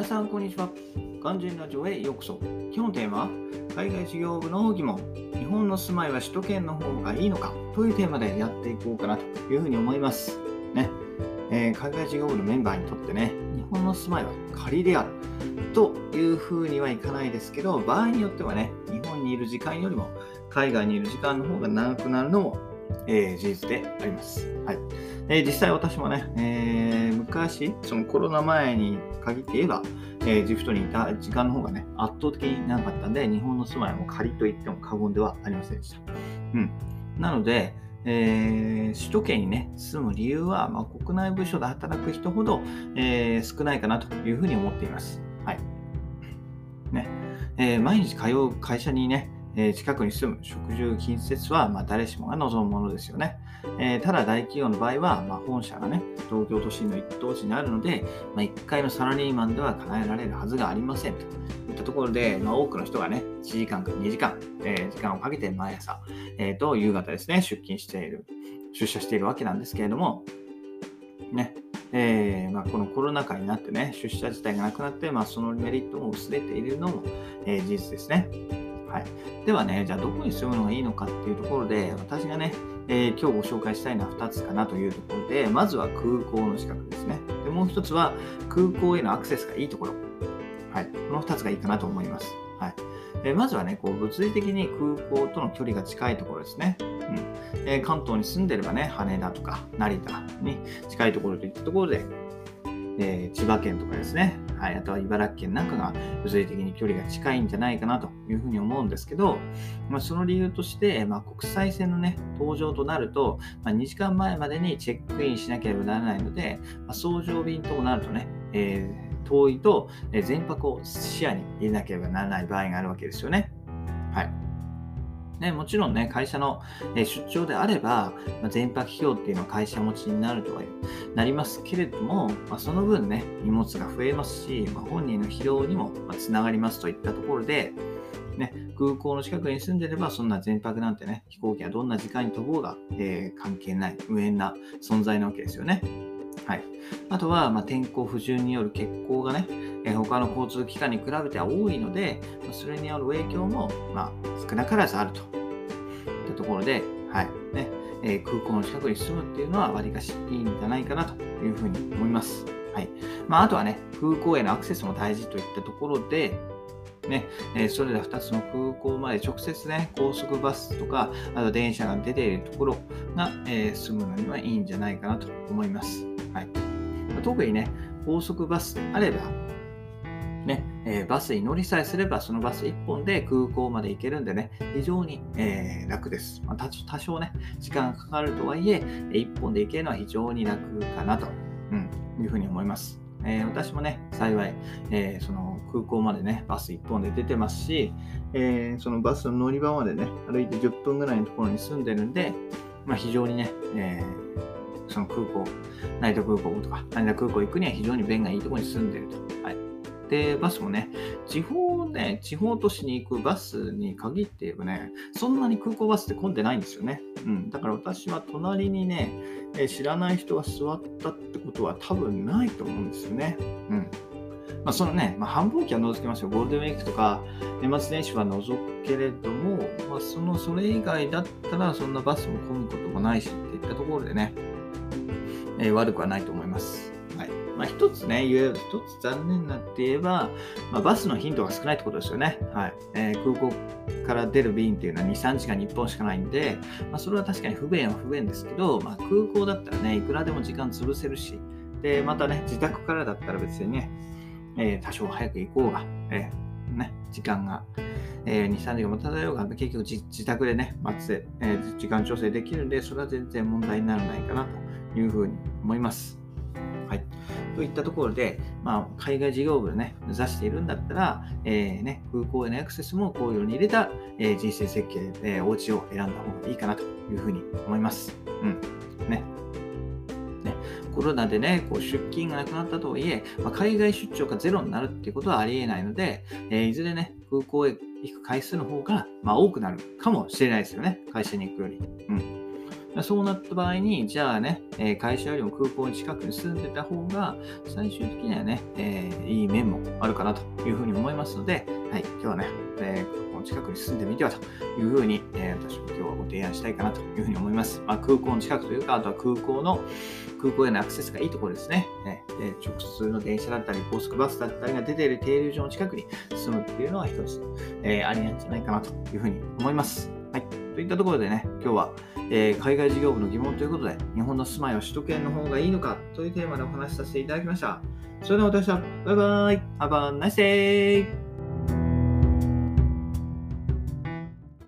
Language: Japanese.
皆さん、こんにちは。肝心ラジオへようこそ。今日のテーマは、海外事業部の疑問、日本の住まいは首都圏の方がいいのかというテーマでやっていこうかなというふうに思います。ね。えー、海外事業部のメンバーにとってね、日本の住まいは仮であるというふうにはいかないですけど、場合によってはね、日本にいる時間よりも海外にいる時間の方が長くなるのも、えー、事実であります。はい。えー、実際私もね、えー、昔、そのコロナ前に限って言えば、えー、ジフトにいた時間の方がね、圧倒的に長かったんで、日本の住まいも仮と言っても過言ではありませんでした。うん。なので、えー、首都圏にね、住む理由は、まあ、国内部署で働く人ほど、えー、少ないかなというふうに思っています。はい。ね。えー、毎日通う会社にね、え近くに住む食住近接は、まあ、誰しもが望むものですよね。えー、ただ大企業の場合は、まあ、本社がね、東京都心の一等地にあるので、まあ、1階のサラリーマンでは叶えられるはずがありませんといったところで、まあ、多くの人がね、1時間から2時間、えー、時間をかけて毎朝、えー、と夕方ですね、出勤している、出社しているわけなんですけれども、ね、えーまあ、このコロナ禍になってね、出社自体がなくなって、まあ、そのメリットも薄れているのも、え、事実ですね。はい、ではね、じゃあどこに住むのがいいのかっていうところで、私がね、えー、今日ご紹介したいのは2つかなというところで、まずは空港の近くですね。でもう1つは空港へのアクセスがいいところ。はい、この2つがいいかなと思います。はいえ、まずはね、こう物理的に空港との距離が近いところですね。うんえー、関東に住んでればね、羽田とか成田に近いところといったところで、えー、千葉県とかですね、はい、あとは茨城県なんかが物理的に距離が近いんじゃないかなというふうに思うんですけど、まあ、その理由として、まあ、国際線のね、搭乗となると、まあ、2時間前までにチェックインしなければならないので、まあ、搭乗便となるとね、えー、遠いと全泊を視野に入れなければならない場合があるわけですよね。はい。ね、もちろんね、会社の出張であれば、まあ、全泊費用っていうのは会社持ちになるとはなりますけれども、まあ、その分ね、荷物が増えますし、まあ、本人の疲労にもつながりますといったところで、ね、空港の近くに住んでれば、そんな全泊なんてね、飛行機はどんな時間に飛ぼうが、えー、関係ない、無縁な存在なわけですよね。はい、あとは、まあ、天候不順による欠航がね、え他の交通機関に比べては多いので、まそれによる影響も、まあ、少なからずあると。いったところで、はいねえー、空港の近くに住むっていうのはわりかしいいんじゃないかなというふうに思います。はいまあ、あとはね、空港へのアクセスも大事といったところで、ねえ、それら2つの空港まで直接ね、高速バスとか、あと電車が出ているところが、えー、住むのにはいいんじゃないかなと思います。はい、特にね、高速バスであれば、ね、えー、バスに乗りさえすれば、そのバス1本で空港まで行けるんでね、非常に、えー、楽です。まあ、多少ね、時間がかかるとはいえ、1本で行けるのは非常に楽かなと、うん、いうふうに思います。えー、私もね、幸い、えー、その空港までね、バス1本で出てますし、えー、そのバスの乗り場までね、歩いて10分ぐらいのところに住んでるんで、まあ、非常にね、えその空港、成田空港とか、羽田空港行くには非常に便がいいところに住んでると。はいで、バスもね、地方ね、地方都市に行くバスに限って言えばね、そんなに空港バスって混んでないんですよね。うん。だから私は隣にね、え知らない人が座ったってことは多分ないと思うんですよね。うん。まあ、そのね、まあ、繁忙期は除きますよ。ゴールデンウィークとか年末年始は除くけれども、まあ、その、それ以外だったらそんなバスも混むこともないしっていったところでね、えー、悪くはないと思います。はいまあ、一つね、言える、一つ残念なって言えば、まあ、バスの頻度が少ないってことですよね。はい。えー、空港から出る便っていうのは2、3時間に1本しかないんで、まあ、それは確かに不便は不便ですけど、まあ、空港だったらね、いくらでも時間潰せるし、で、またね、自宅からだったら別にね、えー、多少早く行こうが、えー、ね、時間が、えー、2、3時間もたようが、結局自宅でね、待って、えー、時間調整できるんで、それは全然問題にならないかなというふうに思います。はい。といったところで、まあ、海外事業部をね、目指しているんだったら、えー、ね、空港へのアクセスもこういうように入れた、えー、人生設計、えー、お家を選んだ方がいいかなというふうに思います。うん。ね。コロナでね、こう出勤がなくなったとはいえ、まあ、海外出張がゼロになるっていうことはありえないので、えー、いずれね、空港へ行く回数の方が、まあ、多くなるかもしれないですよね。会社に行くより。うん。そうなった場合に、じゃあね、え会社よりも空港に近くに住んでた方が、最終的にはね、えー、いい面もあるかなというふうに思いますので、はい、今日はね、えー、空港の近くに住んでみてはというふうに、えー、私も今日はご提案したいかなというふうに思います。まあ、空港の近くというか、あとは空港の、空港へのアクセスがいいところですね。ねで直通の電車だったり、高速バスだったりが出ている停留所の近くに住むっていうのは一つ、えー、ありなんじゃないかなというふうに思います。はい。といったところでね、今日は、えー、海外事業部の疑問ということで、日本の住まいは首都圏の方がいいのかというテーマでお話しさせていただきました。それでは私は、バイバイ !Have a nice day!